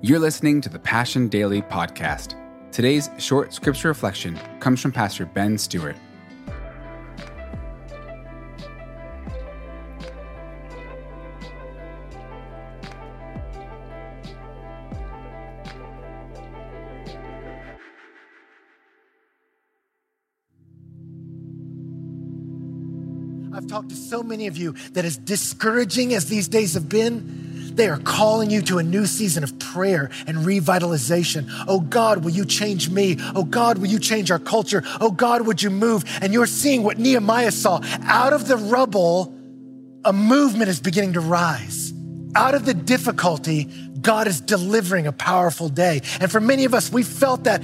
You're listening to the Passion Daily podcast. Today's short scripture reflection comes from Pastor Ben Stuart. I've talked to so many of you that as discouraging as these days have been, they are calling you to a new season of prayer and revitalization. Oh God, will you change me? Oh God, will you change our culture? Oh God, would you move? And you're seeing what Nehemiah saw. Out of the rubble, a movement is beginning to rise. Out of the difficulty, God is delivering a powerful day. And for many of us, we felt that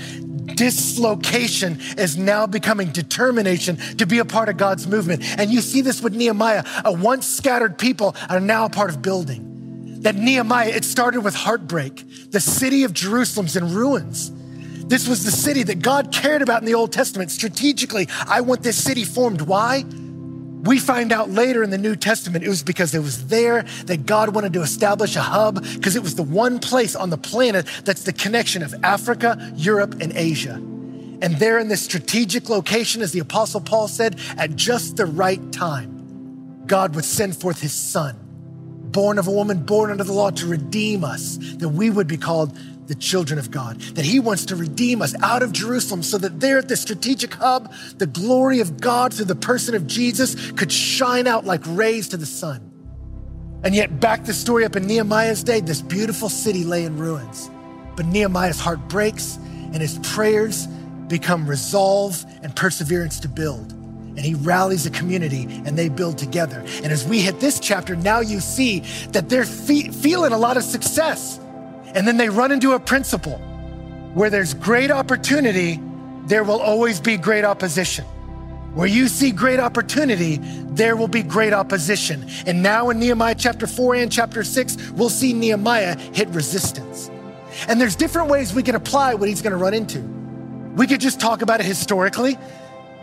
dislocation is now becoming determination to be a part of God's movement. And you see this with Nehemiah. A once scattered people are now a part of building that Nehemiah, it started with heartbreak. The city of Jerusalem's in ruins. This was the city that God cared about in the Old Testament. Strategically, I want this city formed. Why? We find out later in the New Testament it was because it was there that God wanted to establish a hub because it was the one place on the planet that's the connection of Africa, Europe, and Asia. And there in this strategic location, as the Apostle Paul said, at just the right time, God would send forth his son born of a woman, born under the law to redeem us, that we would be called the children of God, that He wants to redeem us out of Jerusalem so that there at the strategic hub, the glory of God through the person of Jesus could shine out like rays to the sun. And yet, back the story up in Nehemiah's day, this beautiful city lay in ruins. But Nehemiah's heart breaks and his prayers become resolve and perseverance to build and he rallies a community and they build together. And as we hit this chapter, now you see that they're fe- feeling a lot of success. And then they run into a principle where there's great opportunity, there will always be great opposition. Where you see great opportunity, there will be great opposition. And now in Nehemiah chapter 4 and chapter 6, we'll see Nehemiah hit resistance. And there's different ways we can apply what he's going to run into. We could just talk about it historically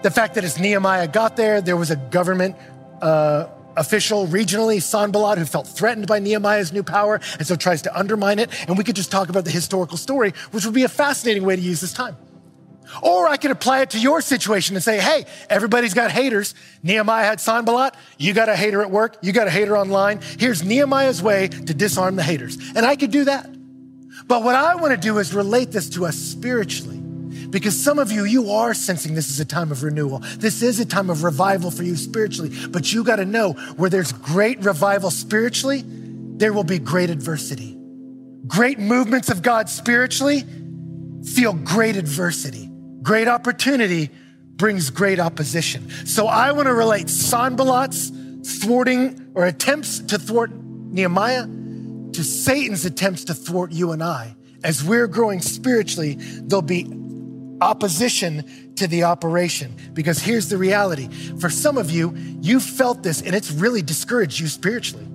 the fact that as Nehemiah got there, there was a government uh, official regionally, Sanballat, who felt threatened by Nehemiah's new power and so tries to undermine it. And we could just talk about the historical story, which would be a fascinating way to use this time. Or I could apply it to your situation and say, hey, everybody's got haters. Nehemiah had Sanballat. You got a hater at work. You got a hater online. Here's Nehemiah's way to disarm the haters. And I could do that. But what I want to do is relate this to us spiritually. Because some of you, you are sensing this is a time of renewal. This is a time of revival for you spiritually. But you got to know where there's great revival spiritually, there will be great adversity. Great movements of God spiritually feel great adversity. Great opportunity brings great opposition. So I want to relate Sanballat's thwarting or attempts to thwart Nehemiah to Satan's attempts to thwart you and I. As we're growing spiritually, there'll be opposition to the operation. Because here's the reality for some of you, you felt this and it's really discouraged you spiritually.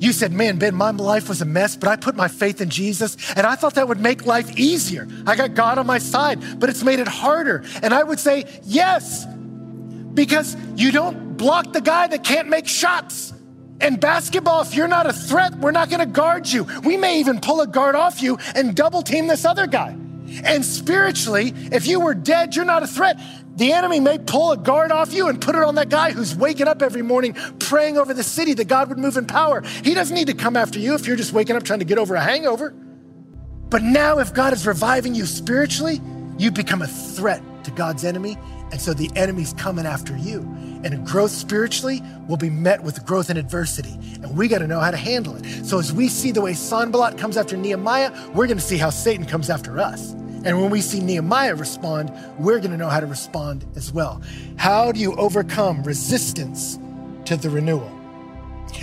You said, Man, Ben, my life was a mess, but I put my faith in Jesus and I thought that would make life easier. I got God on my side, but it's made it harder. And I would say, Yes, because you don't block the guy that can't make shots. And basketball, if you're not a threat, we're not gonna guard you. We may even pull a guard off you and double team this other guy. And spiritually, if you were dead, you're not a threat. The enemy may pull a guard off you and put it on that guy who's waking up every morning praying over the city that God would move in power. He doesn't need to come after you if you're just waking up trying to get over a hangover. But now, if God is reviving you spiritually, you become a threat to God's enemy. And so the enemy's coming after you. And growth spiritually will be met with growth in adversity. And we got to know how to handle it. So as we see the way Sanballat comes after Nehemiah, we're going to see how Satan comes after us. And when we see Nehemiah respond, we're going to know how to respond as well. How do you overcome resistance to the renewal?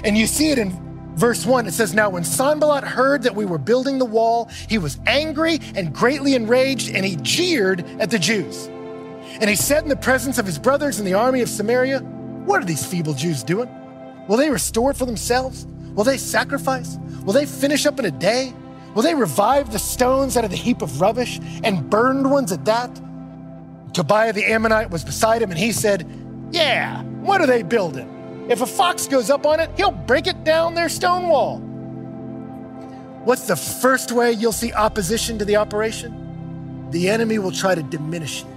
And you see it in verse 1. It says, Now when Sanballat heard that we were building the wall, he was angry and greatly enraged, and he jeered at the Jews. And he said in the presence of his brothers in the army of Samaria, What are these feeble Jews doing? Will they restore for themselves? Will they sacrifice? Will they finish up in a day? Will they revive the stones out of the heap of rubbish and burned ones at that? Tobiah the Ammonite was beside him and he said, Yeah, what are they building? If a fox goes up on it, he'll break it down their stone wall. What's the first way you'll see opposition to the operation? The enemy will try to diminish you.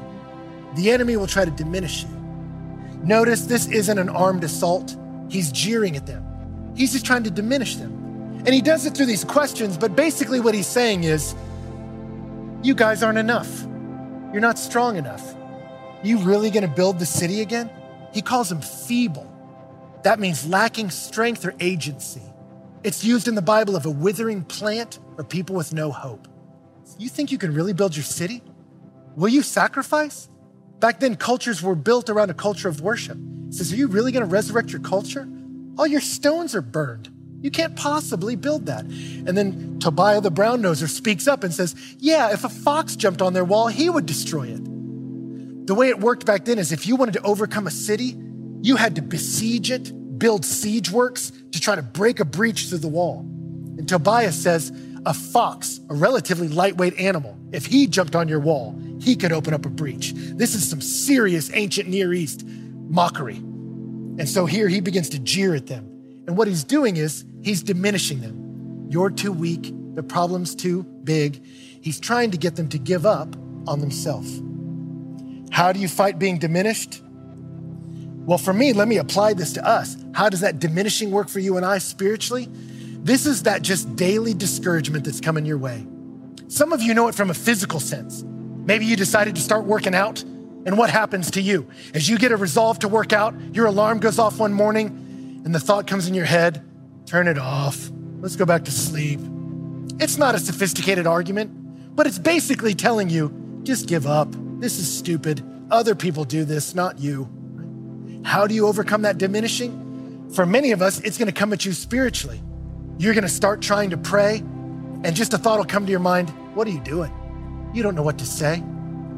The enemy will try to diminish you. Notice this isn't an armed assault. He's jeering at them. He's just trying to diminish them. And he does it through these questions, but basically what he's saying is, you guys aren't enough. You're not strong enough. You really gonna build the city again? He calls them feeble. That means lacking strength or agency. It's used in the Bible of a withering plant or people with no hope. You think you can really build your city? Will you sacrifice? Back then, cultures were built around a culture of worship. He says, Are you really going to resurrect your culture? All your stones are burned. You can't possibly build that. And then Tobiah the brown noser speaks up and says, Yeah, if a fox jumped on their wall, he would destroy it. The way it worked back then is if you wanted to overcome a city, you had to besiege it, build siege works to try to break a breach through the wall. And Tobiah says, a fox, a relatively lightweight animal, if he jumped on your wall, he could open up a breach. This is some serious ancient Near East mockery. And so here he begins to jeer at them. And what he's doing is he's diminishing them. You're too weak, the problem's too big. He's trying to get them to give up on themselves. How do you fight being diminished? Well, for me, let me apply this to us. How does that diminishing work for you and I spiritually? This is that just daily discouragement that's coming your way. Some of you know it from a physical sense. Maybe you decided to start working out, and what happens to you? As you get a resolve to work out, your alarm goes off one morning, and the thought comes in your head turn it off. Let's go back to sleep. It's not a sophisticated argument, but it's basically telling you just give up. This is stupid. Other people do this, not you. How do you overcome that diminishing? For many of us, it's going to come at you spiritually. You're going to start trying to pray, and just a thought will come to your mind What are you doing? You don't know what to say.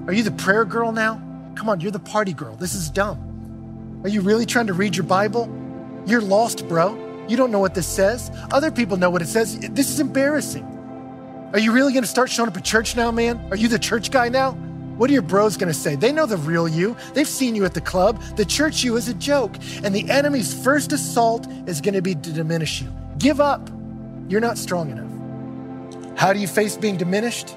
Are you the prayer girl now? Come on, you're the party girl. This is dumb. Are you really trying to read your Bible? You're lost, bro. You don't know what this says. Other people know what it says. This is embarrassing. Are you really going to start showing up at church now, man? Are you the church guy now? What are your bros gonna say? They know the real you. They've seen you at the club. The church you is a joke. And the enemy's first assault is gonna be to diminish you. Give up. You're not strong enough. How do you face being diminished?